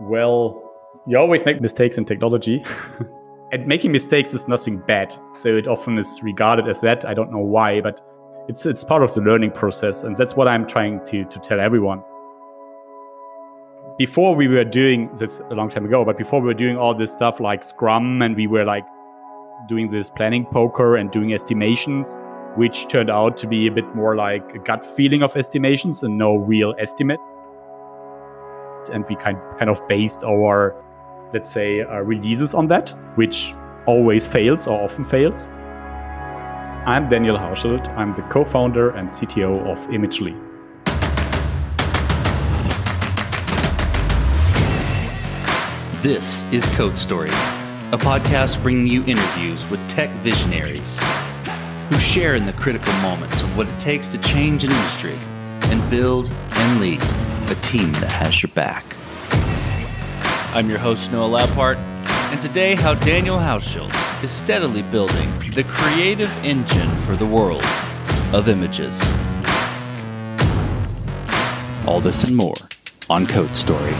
Well, you always make mistakes in technology. and making mistakes is nothing bad. So it often is regarded as that. I don't know why, but it's it's part of the learning process. And that's what I'm trying to, to tell everyone. Before we were doing this a long time ago, but before we were doing all this stuff like Scrum and we were like doing this planning poker and doing estimations, which turned out to be a bit more like a gut feeling of estimations and no real estimate. And we kind kind of based our let's say, uh, releases on that, which always fails or often fails. I'm Daniel Hauschild. I'm the co founder and CTO of Imagely. This is Code Story, a podcast bringing you interviews with tech visionaries who share in the critical moments of what it takes to change an industry and build and lead a team that has your back. I'm your host, Noah Labhart, and today, how Daniel Hauschild is steadily building the creative engine for the world of images. All this and more on Code Story.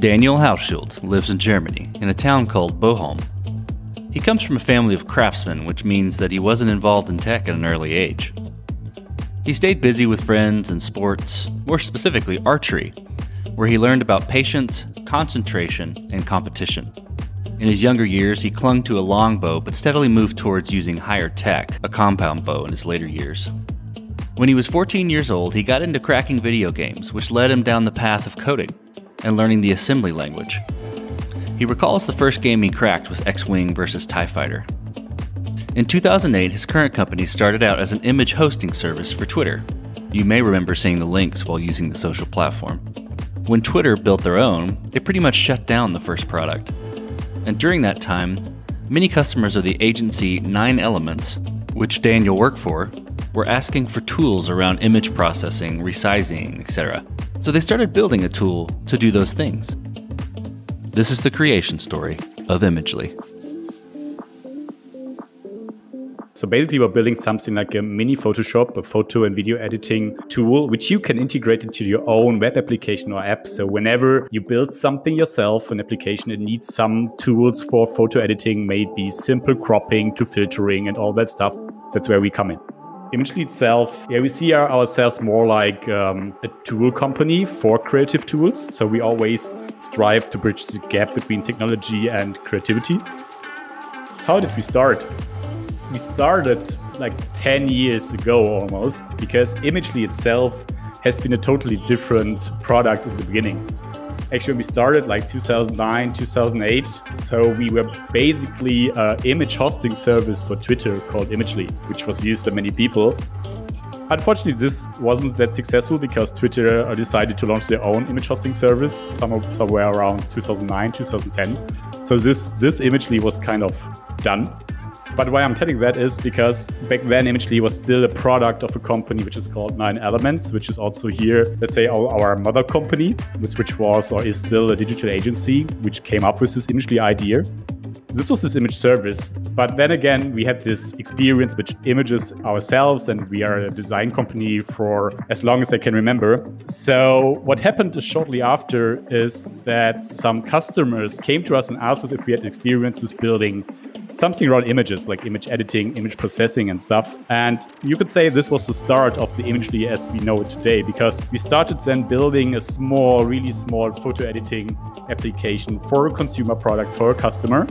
Daniel Hauschild lives in Germany in a town called Bochum. He comes from a family of craftsmen, which means that he wasn't involved in tech at an early age. He stayed busy with friends and sports, more specifically archery, where he learned about patience, concentration, and competition. In his younger years, he clung to a longbow but steadily moved towards using higher tech, a compound bow, in his later years. When he was 14 years old, he got into cracking video games, which led him down the path of coding and learning the assembly language. He recalls the first game he cracked was X Wing versus TIE Fighter, in 2008, his current company started out as an image hosting service for Twitter. You may remember seeing the links while using the social platform. When Twitter built their own, they pretty much shut down the first product. And during that time, many customers of the agency 9Elements, which Daniel worked for, were asking for tools around image processing, resizing, etc. So they started building a tool to do those things. This is the creation story of Imagely. So basically, we're building something like a mini Photoshop, a photo and video editing tool, which you can integrate into your own web application or app. So whenever you build something yourself, an application, it needs some tools for photo editing, maybe simple cropping to filtering and all that stuff. That's where we come in. Imagely itself, yeah, we see our, ourselves more like um, a tool company for creative tools. So we always strive to bridge the gap between technology and creativity. How did we start? We started like 10 years ago almost because Imagely itself has been a totally different product at the beginning. Actually, we started like 2009, 2008. So we were basically an image hosting service for Twitter called Imagely, which was used by many people. Unfortunately, this wasn't that successful because Twitter uh, decided to launch their own image hosting service somewhere around 2009, 2010. So this this Imagely was kind of done. But why I'm telling that is because back then Imagely was still a product of a company which is called 9Elements, which is also here, let's say our, our mother company, which, which was or is still a digital agency, which came up with this Imagely idea. This was this image service. But then again, we had this experience which images ourselves, and we are a design company for as long as I can remember. So, what happened shortly after is that some customers came to us and asked us if we had experiences building something around images, like image editing, image processing, and stuff. And you could say this was the start of the Imagely as we know it today, because we started then building a small, really small photo editing application for a consumer product for a customer.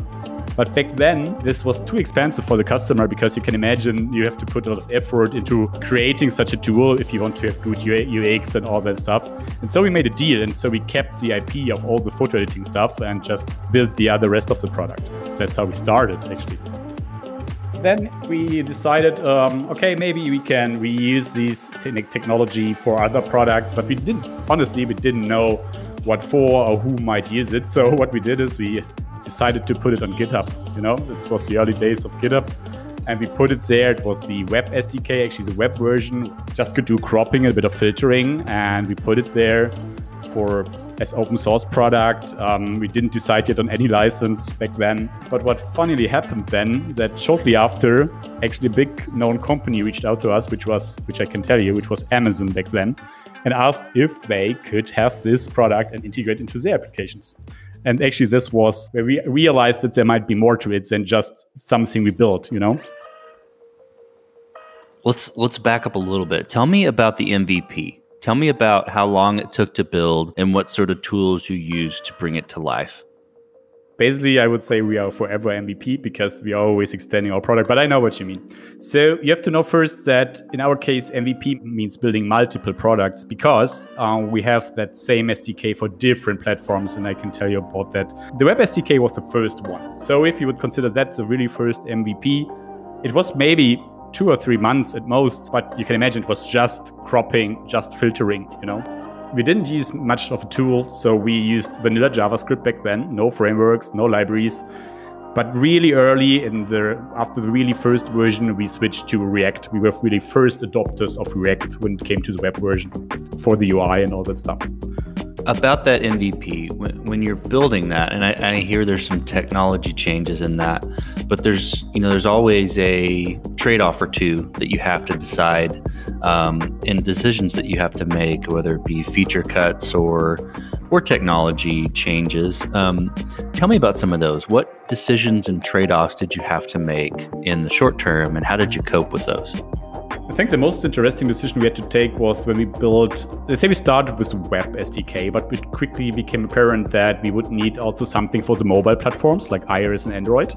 But back then, this was too expensive for the customer because you can imagine you have to put a lot of effort into creating such a tool if you want to have good UX and all that stuff. And so we made a deal. And so we kept the IP of all the photo editing stuff and just built the other rest of the product. That's how we started, actually. Then we decided, um, okay, maybe we can reuse this technology for other products, but we didn't, honestly, we didn't know what for or who might use it. So what we did is we decided to put it on GitHub. You know, this was the early days of GitHub. And we put it there. It was the web SDK, actually the web version. Just could do cropping, a bit of filtering, and we put it there for as open source product. Um, we didn't decide yet on any license back then. But what funnily happened then that shortly after, actually a big known company reached out to us, which was, which I can tell you, which was Amazon back then and asked if they could have this product and integrate into their applications. And actually, this was where we realized that there might be more to it than just something we built, you know? Let's let's back up a little bit. Tell me about the MVP. Tell me about how long it took to build and what sort of tools you used to bring it to life basically i would say we are forever mvp because we are always extending our product but i know what you mean. So you have to know first that in our case mvp means building multiple products because um, we have that same sdk for different platforms and i can tell you about that. The web sdk was the first one. So if you would consider that the really first mvp it was maybe two or three months at most but you can imagine it was just cropping just filtering you know we didn't use much of a tool, so we used vanilla JavaScript back then, no frameworks, no libraries. But really early in the after the really first version, we switched to React. We were really first adopters of React when it came to the web version for the UI and all that stuff about that MVP, when, when you're building that, and I, I, hear there's some technology changes in that, but there's you know there's always a trade-off or two that you have to decide, um, and decisions that you have to make, whether it be feature cuts or or technology changes. Um, tell me about some of those. What decisions and trade-offs did you have to make in the short term, and how did you cope with those? I think the most interesting decision we had to take was when we built, let's say we started with Web SDK, but it quickly became apparent that we would need also something for the mobile platforms like iOS and Android.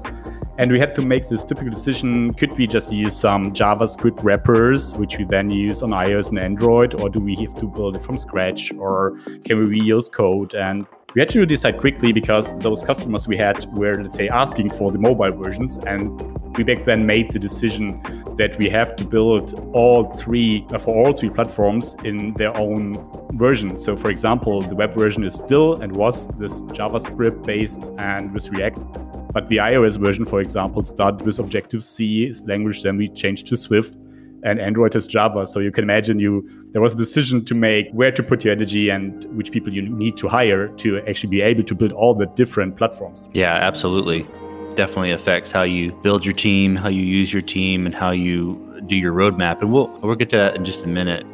And we had to make this typical decision could we just use some JavaScript wrappers, which we then use on iOS and Android, or do we have to build it from scratch, or can we reuse code? And we had to decide quickly because those customers we had were, let's say, asking for the mobile versions. And we back then made the decision that we have to build all three uh, for all three platforms in their own version. So, for example, the web version is still and was this JavaScript based and with React. But the iOS version, for example, started with Objective C language, then we changed to Swift and Android is Java. So you can imagine you there was a decision to make where to put your energy and which people you need to hire to actually be able to build all the different platforms. Yeah, absolutely. Definitely affects how you build your team, how you use your team, and how you do your roadmap. And we'll we'll get to that in just a minute.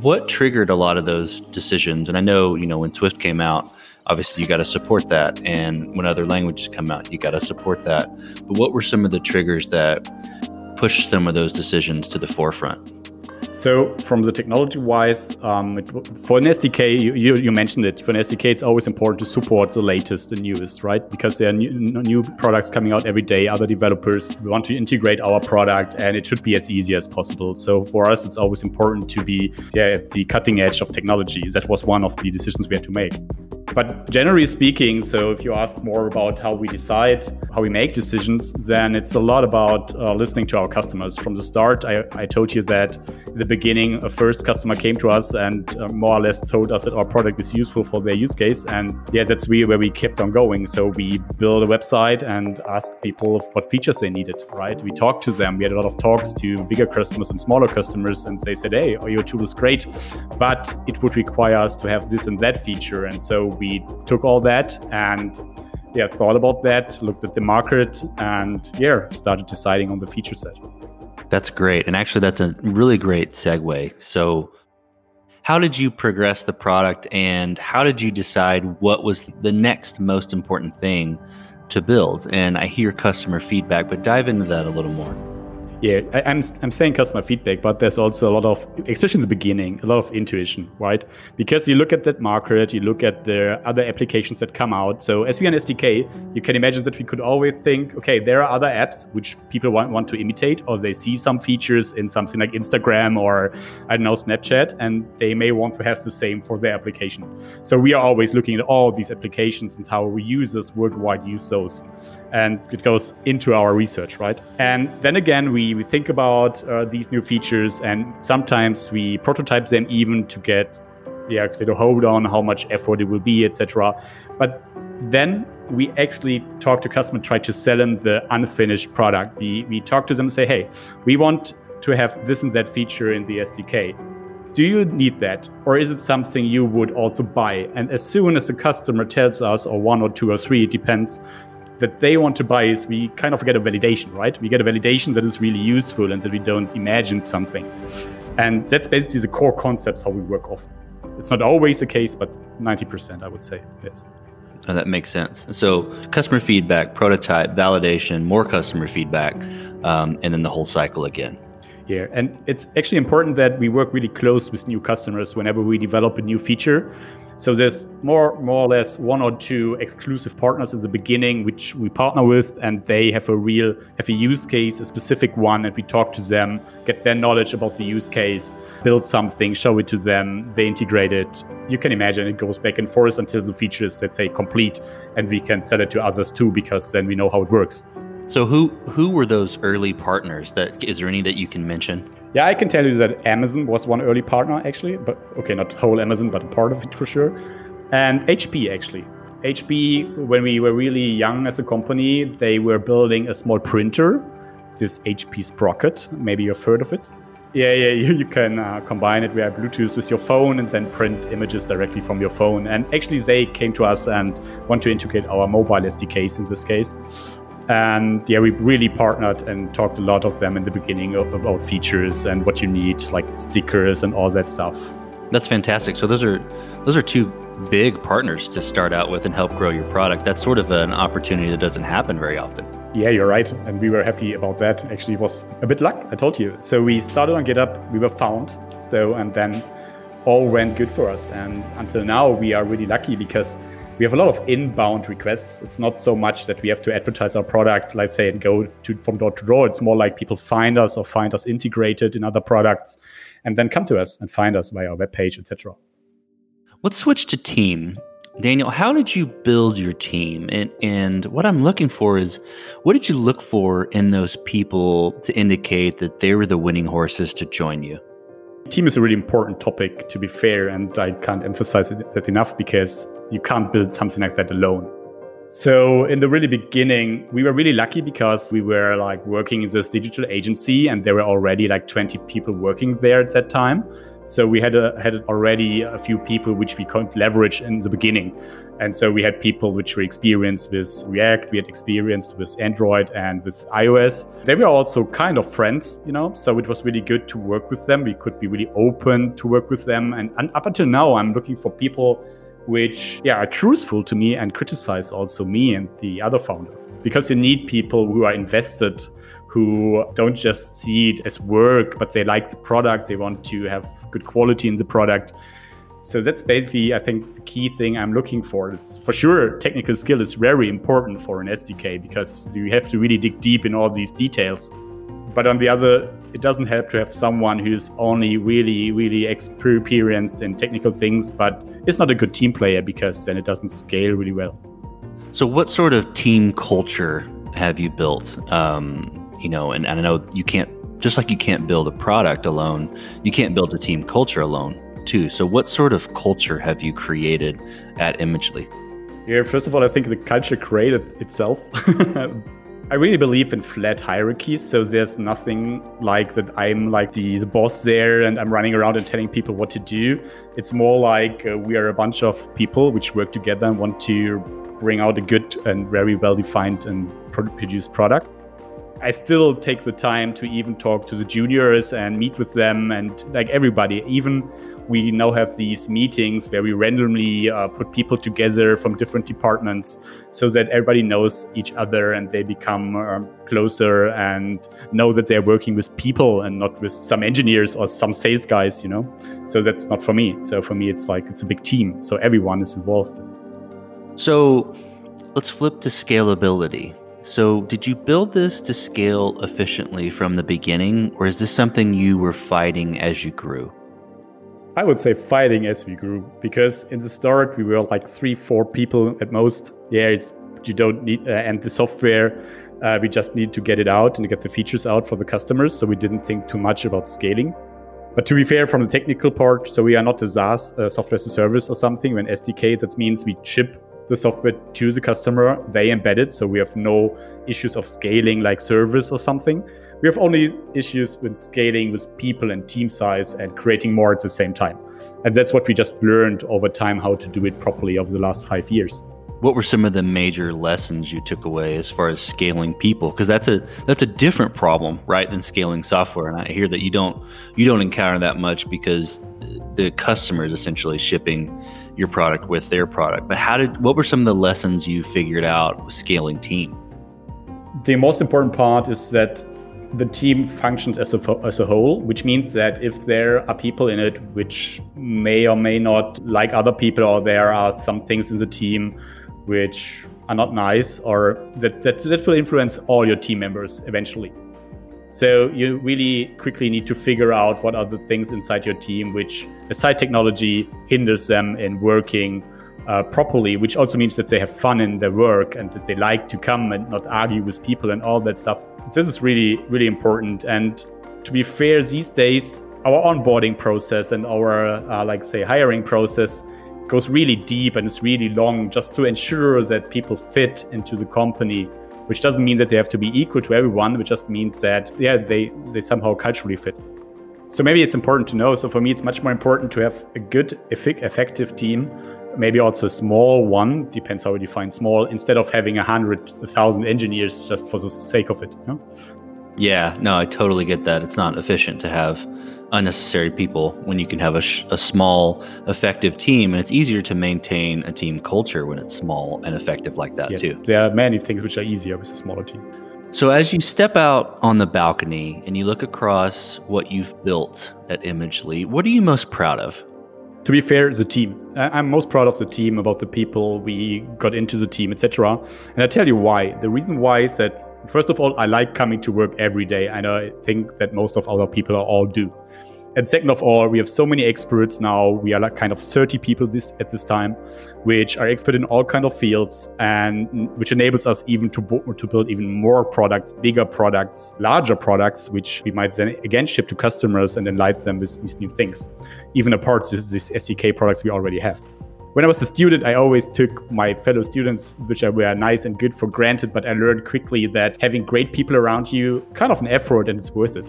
What triggered a lot of those decisions? And I know, you know, when Swift came out, obviously you got to support that and when other languages come out you got to support that but what were some of the triggers that push some of those decisions to the forefront? So, from the technology wise, um, it, for an SDK, you, you, you, mentioned it. For an SDK, it's always important to support the latest, the newest, right? Because there are new, new products coming out every day. Other developers want to integrate our product, and it should be as easy as possible. So, for us, it's always important to be yeah, at the cutting edge of technology. That was one of the decisions we had to make. But generally speaking, so if you ask more about how we decide, how we make decisions, then it's a lot about uh, listening to our customers. From the start, I, I, told you that the beginning, a first customer came to us and uh, more or less told us that our product is useful for their use case. And yeah, that's really where we kept on going. So we built a website and asked people what features they needed, right? We talked to them. We had a lot of talks to bigger customers and smaller customers, and they said, hey, your tool is great, but it would require us to have this and that feature. And so we took all that and yeah, thought about that, looked at the market, and yeah, started deciding on the feature set. That's great. And actually, that's a really great segue. So, how did you progress the product and how did you decide what was the next most important thing to build? And I hear customer feedback, but dive into that a little more. Yeah, I, am I'm, I'm saying customer feedback, but there's also a lot of, especially in the beginning, a lot of intuition, right? Because you look at that market, you look at the other applications that come out. So as we an SDK, you can imagine that we could always think, okay, there are other apps which people want, want to imitate, or they see some features in something like Instagram or I don't know Snapchat, and they may want to have the same for their application. So we are always looking at all these applications and how users worldwide use those, and it goes into our research, right? And then again, we we think about uh, these new features, and sometimes we prototype them even to get yeah to hold on how much effort it will be, etc. But then we actually talk to customer, try to sell them the unfinished product. We we talk to them and say, hey, we want to have this and that feature in the SDK. Do you need that? Or is it something you would also buy? And as soon as the customer tells us, or one or two or three, it depends, that they want to buy is we kind of get a validation, right? We get a validation that is really useful and that we don't imagine something. And that's basically the core concepts how we work off. It's not always the case, but 90%, I would say, yes. Oh, that makes sense. So, customer feedback, prototype, validation, more customer feedback, um, and then the whole cycle again. Yeah, and it's actually important that we work really close with new customers whenever we develop a new feature so there's more, more or less one or two exclusive partners in the beginning, which we partner with, and they have a real, have a use case, a specific one, and we talk to them, get their knowledge about the use case, build something, show it to them, they integrate it. You can imagine it goes back and forth until the feature is, let's say, complete, and we can sell it to others too, because then we know how it works. So who who were those early partners? That is there any that you can mention? Yeah, I can tell you that Amazon was one early partner actually, but okay, not whole Amazon, but a part of it for sure. And HP actually. HP, when we were really young as a company, they were building a small printer, this HP Sprocket. Maybe you've heard of it. Yeah, yeah, you, you can uh, combine it via Bluetooth with your phone and then print images directly from your phone. And actually, they came to us and want to integrate our mobile SDKs in this case. And yeah, we really partnered and talked a lot of them in the beginning of, about features and what you need, like stickers and all that stuff. That's fantastic. So those are those are two big partners to start out with and help grow your product. That's sort of an opportunity that doesn't happen very often. Yeah, you're right. And we were happy about that. Actually, it was a bit luck, I told you. So we started on GitHub, we were found. So, and then all went good for us. And until now, we are really lucky because we have a lot of inbound requests. It's not so much that we have to advertise our product, let's say, and go to, from door to door. It's more like people find us or find us integrated in other products and then come to us and find us via our webpage, etc. Let's switch to team. Daniel, how did you build your team? And, and what I'm looking for is what did you look for in those people to indicate that they were the winning horses to join you? Team is a really important topic, to be fair, and I can't emphasize that enough because you can't build something like that alone. So in the really beginning, we were really lucky because we were like working in this digital agency and there were already like 20 people working there at that time. So we had a, had already a few people which we could leverage in the beginning. And so we had people which were experienced with React, we had experienced with Android and with iOS. They were also kind of friends, you know, so it was really good to work with them. We could be really open to work with them. And, and up until now, I'm looking for people which yeah, are truthful to me and criticize also me and the other founder. Because you need people who are invested who don't just see it as work, but they like the product, they want to have good quality in the product. So that's basically, I think, the key thing I'm looking for. It's for sure technical skill is very important for an SDK because you have to really dig deep in all these details. But on the other, it doesn't help to have someone who's only really, really experienced in technical things, but it's not a good team player because then it doesn't scale really well. So, what sort of team culture have you built? Um, you know, and, and I know you can't, just like you can't build a product alone, you can't build a team culture alone too. So, what sort of culture have you created at Imagely? Yeah, first of all, I think the culture created itself. I really believe in flat hierarchies, so there's nothing like that I'm like the, the boss there and I'm running around and telling people what to do. It's more like uh, we are a bunch of people which work together and want to bring out a good and very well defined and produced product. I still take the time to even talk to the juniors and meet with them and like everybody. Even we now have these meetings where we randomly uh, put people together from different departments so that everybody knows each other and they become um, closer and know that they're working with people and not with some engineers or some sales guys, you know? So that's not for me. So for me, it's like it's a big team. So everyone is involved. So let's flip to scalability. So, did you build this to scale efficiently from the beginning, or is this something you were fighting as you grew? I would say fighting as we grew because in the start we were like three, four people at most. Yeah, it's you don't need, uh, and the software uh, we just need to get it out and get the features out for the customers. So we didn't think too much about scaling. But to be fair, from the technical part, so we are not a SaaS, uh, software as a service or something. When SDKs, that means we ship the software to the customer, they embed it. So we have no issues of scaling like service or something. We have only issues with scaling with people and team size and creating more at the same time. And that's what we just learned over time how to do it properly over the last five years. what were some of the major lessons you took away as far as scaling people because that's a that's a different problem right than scaling software and i hear that you don't you don't encounter that much because the customer is essentially shipping your product with their product but how did what were some of the lessons you figured out with scaling team the most important part is that the team functions as a, as a whole, which means that if there are people in it which may or may not like other people, or there are some things in the team which are not nice or that, that, that will influence all your team members eventually. So you really quickly need to figure out what are the things inside your team which, aside technology, hinders them in working uh, properly, which also means that they have fun in their work and that they like to come and not argue with people and all that stuff. This is really, really important. And to be fair, these days, our onboarding process and our, uh, like, say, hiring process goes really deep and it's really long just to ensure that people fit into the company which doesn't mean that they have to be equal to everyone. Which just means that yeah they they somehow culturally fit. So maybe it's important to know. So for me it's much more important to have a good effective team maybe also a small one depends how you define small instead of having a hundred thousand engineers just for the sake of it you know? yeah no i totally get that it's not efficient to have unnecessary people when you can have a, sh- a small, effective team. And it's easier to maintain a team culture when it's small and effective like that, yes, too. There are many things which are easier with a smaller team. So, as you step out on the balcony and you look across what you've built at Imagely, what are you most proud of? To be fair, the team. I'm most proud of the team, about the people we got into the team, etc. And I tell you why. The reason why is that First of all, I like coming to work every day, and I think that most of other people are all do. And second of all, we have so many experts now. We are like kind of 30 people this at this time, which are expert in all kind of fields, and which enables us even to to build even more products, bigger products, larger products, which we might then again ship to customers and enlighten them with new things, even apart these, these SDK products we already have when I was a student, I always took my fellow students, which were nice and good, for granted. But I learned quickly that having great people around you, kind of an effort, and it's worth it.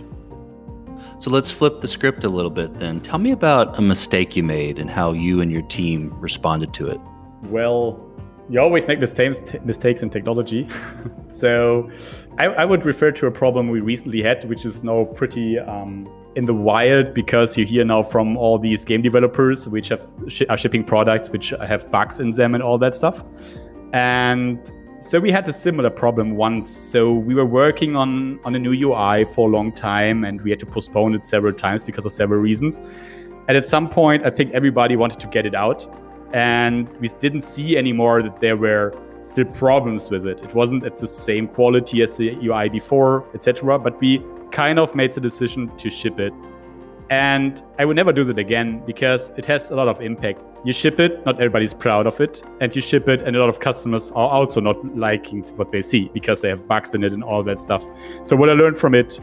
So let's flip the script a little bit then. Tell me about a mistake you made and how you and your team responded to it. Well, you always make mistakes mistakes in technology. so I, I, would refer to a problem we recently had, which is now pretty um, in the wild because you hear now from all these game developers which have sh- are shipping products which have bugs in them and all that stuff. And so we had a similar problem once. So we were working on on a new UI for a long time, and we had to postpone it several times because of several reasons. And at some point, I think everybody wanted to get it out, and we didn't see anymore that there were still problems with it. It wasn't at the same quality as the UI before, etc. But we kind of made the decision to ship it. And I would never do that again because it has a lot of impact. You ship it, not everybody's proud of it, and you ship it, and a lot of customers are also not liking what they see because they have bugs in it and all that stuff. So, what I learned from it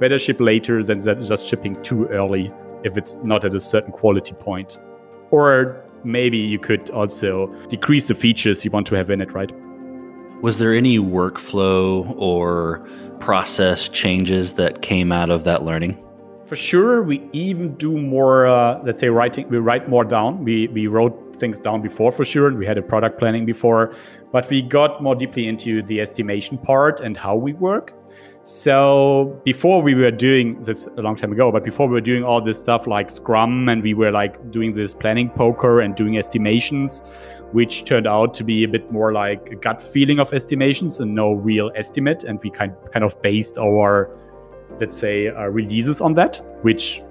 better ship later than just shipping too early if it's not at a certain quality point. Or maybe you could also decrease the features you want to have in it, right? Was there any workflow or process changes that came out of that learning? For sure, we even do more. Uh, let's say writing. We write more down. We we wrote things down before for sure, and we had a product planning before, but we got more deeply into the estimation part and how we work. So before we were doing this a long time ago, but before we were doing all this stuff like Scrum and we were like doing this planning poker and doing estimations, which turned out to be a bit more like a gut feeling of estimations and no real estimate. And we kind kind of based our, let's say, uh, releases on that, which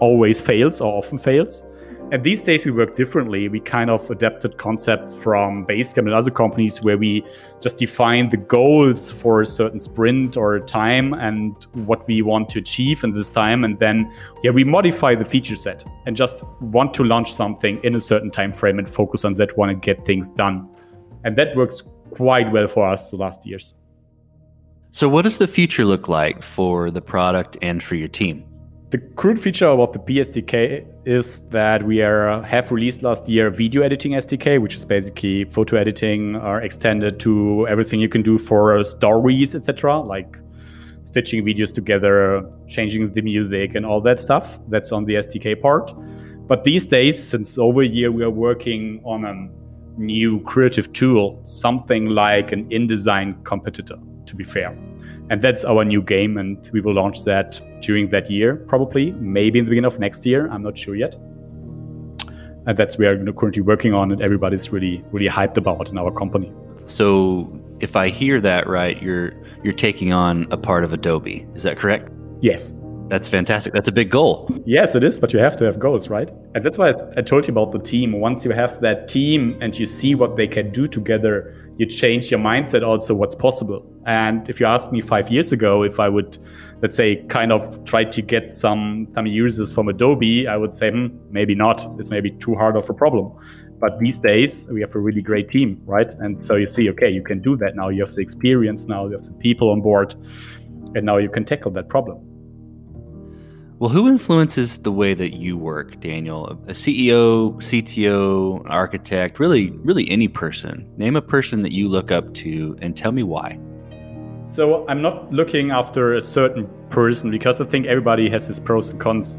always fails or often fails. And these days we work differently. We kind of adapted concepts from Basecamp and other companies where we just define the goals for a certain sprint or time and what we want to achieve in this time. And then yeah, we modify the feature set and just want to launch something in a certain time frame and focus on that one and get things done. And that works quite well for us the last years. So what does the future look like for the product and for your team? The crude feature about the PSDK is that we are uh, have released last year video editing SDK, which is basically photo editing are extended to everything you can do for stories, etc., like stitching videos together, changing the music, and all that stuff. That's on the SDK part. But these days, since over a year, we are working on a new creative tool, something like an InDesign competitor, to be fair. And that's our new game, and we will launch that during that year, probably, maybe in the beginning of next year. I'm not sure yet. And that's where we are currently working on, and everybody's really, really hyped about in our company. So, if I hear that right, you're you're taking on a part of Adobe. Is that correct? Yes. That's fantastic. That's a big goal. Yes, it is, but you have to have goals, right? And that's why I told you about the team. Once you have that team and you see what they can do together, you change your mindset also what's possible. And if you asked me five years ago if I would, let's say, kind of try to get some, some users from Adobe, I would say, hmm, maybe not. It's maybe too hard of a problem. But these days, we have a really great team, right? And so you see, okay, you can do that now. You have the experience now, you have the people on board, and now you can tackle that problem. Well, who influences the way that you work, Daniel? A CEO, CTO, architect, really, really any person. Name a person that you look up to and tell me why. So I'm not looking after a certain person because I think everybody has his pros and cons.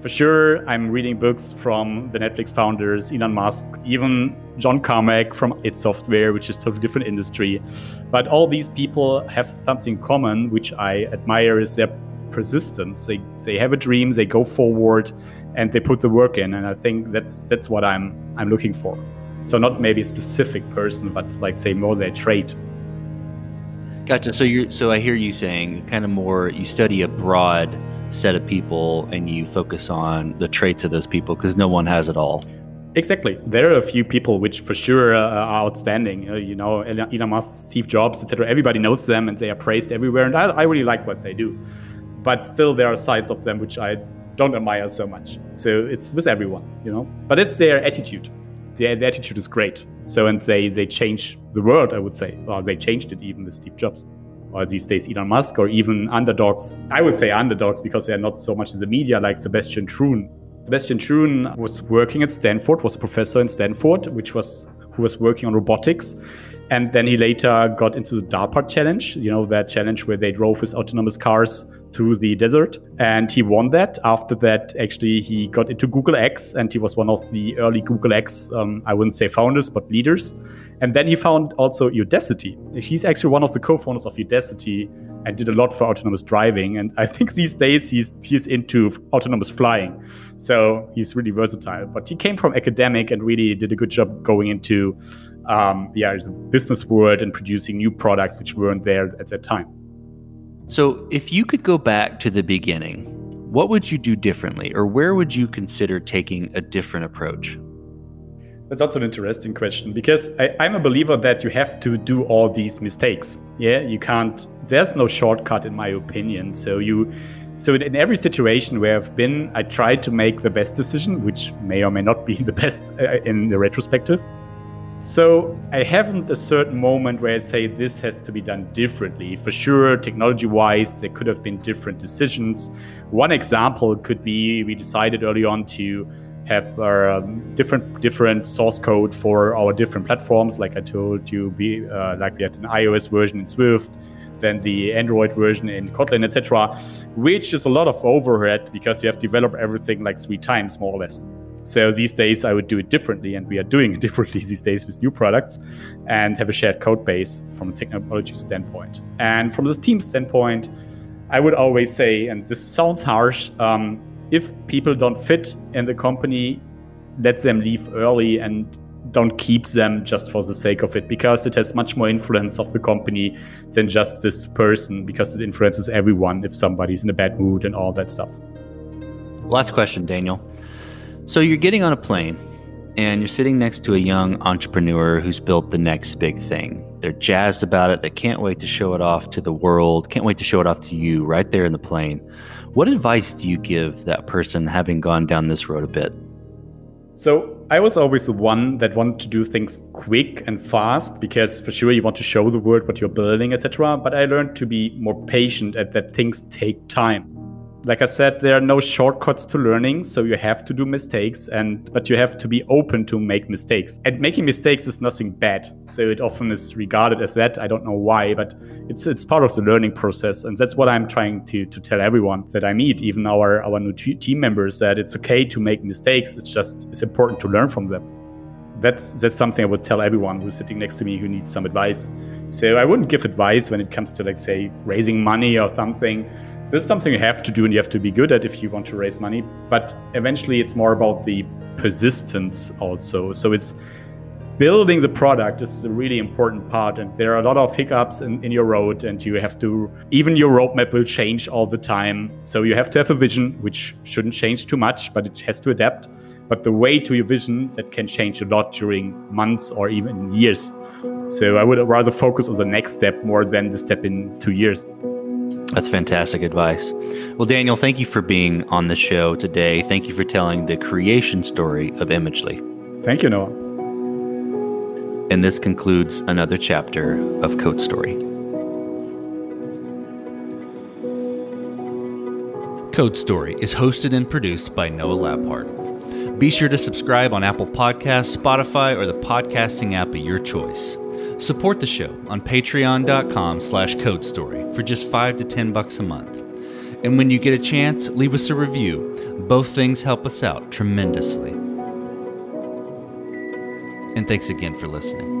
For sure, I'm reading books from the Netflix founders, Elon Musk, even John Carmack from id Software, which is a totally different industry. But all these people have something common, which I admire is their persistence. They they have a dream, they go forward, and they put the work in. And I think that's that's what I'm I'm looking for. So not maybe a specific person, but like say more their trait. Gotcha. So you so I hear you saying kind of more you study a broad set of people and you focus on the traits of those people because no one has it all. Exactly. There are a few people which for sure are outstanding. Uh, you know, Elon Musk, Steve Jobs, etc. Everybody knows them and they are praised everywhere. And I, I really like what they do but still there are sides of them which I don't admire so much. So it's with everyone, you know. But it's their attitude. Their, their attitude is great. So and they they change the world, I would say. Or they changed it even with Steve Jobs. Or these days Elon Musk or even underdogs. I would say underdogs because they're not so much in the media like Sebastian Thrun. Sebastian Thrun was working at Stanford, was a professor in Stanford, which was who was working on robotics. And then he later got into the DARPA challenge, you know, that challenge where they drove with autonomous cars through the desert. And he won that. After that, actually, he got into Google X and he was one of the early Google X, um, I wouldn't say founders, but leaders. And then he found also Udacity. He's actually one of the co-founders of Udacity and did a lot for autonomous driving. And I think these days he's he's into autonomous flying. So he's really versatile. But he came from academic and really did a good job going into um, yeah, the business world and producing new products which weren't there at that time. So, if you could go back to the beginning, what would you do differently, or where would you consider taking a different approach? That's also an interesting question because I, am a believer that you have to do all these mistakes. Yeah, you can't. There's no shortcut, in my opinion. So you, so in every situation where I've been, I try to make the best decision, which may or may not be the best uh, in the retrospective. So I haven't a certain moment where I say this has to be done differently. For sure, technology-wise, there could have been different decisions. One example could be we decided early on to have um, different different source code for our different platforms. Like I told you, be uh, like we had an iOS version in Swift, then the Android version in Kotlin, etc., which is a lot of overhead because you have to develop everything like three times more or less. So these days I would do it differently, and we are doing it differently these days with new products and have a shared code base from a technology standpoint. And from the team standpoint, I would always say, and this sounds harsh, um, if people don't fit in the company, let them leave early and don't keep them just for the sake of it because it has much more influence of the company than just this person because it influences everyone if somebody's in a bad mood and all that stuff. Last question, Daniel. So you're getting on a plane and you're sitting next to a young entrepreneur who's built the next big thing. They're jazzed about it. They can't wait to show it off to the world, can't wait to show it off to you right there in the plane. What advice do you give that person having gone down this road a bit? So, I was always the one that wanted to do things quick and fast because for sure you want to show the world what you're building, etc. But I learned to be more patient and that things take time like I said, there are no shortcuts to learning, so you have to do mistakes, and but you have to be open to make mistakes. And making mistakes is nothing bad, so it often is regarded as that. I don't know why, but it's it's part of the learning process, and that's what I'm trying to to tell everyone that I meet, even our our new team members, that it's okay to make mistakes. It's just it's important to learn from them. that's that's something I would tell everyone who's sitting next to me who needs some advice. So I wouldn't give advice when it comes to like say raising money or something. So this is something you have to do and you have to be good at if you want to raise money. But eventually it's more about the persistence also. So it's building the product is a really important part and there are a lot of hiccups in, in your road and you have to even your roadmap will change all the time so you have to have a vision which shouldn't change too much but it has to adapt but the way to your vision that can change a lot during months or even years so i would rather focus on the next step more than the step in two years that's fantastic advice. Well, Daniel, thank you for being on the show today. Thank you for telling the creation story of Imagely. Thank you, Noah. And this concludes another chapter of Code Story. Code Story is hosted and produced by Noah Labhart. Be sure to subscribe on Apple Podcasts, Spotify, or the podcasting app of your choice. Support the show on patreon.com slash codestory for just 5 to 10 bucks a month. And when you get a chance, leave us a review. Both things help us out tremendously and thanks again for listening.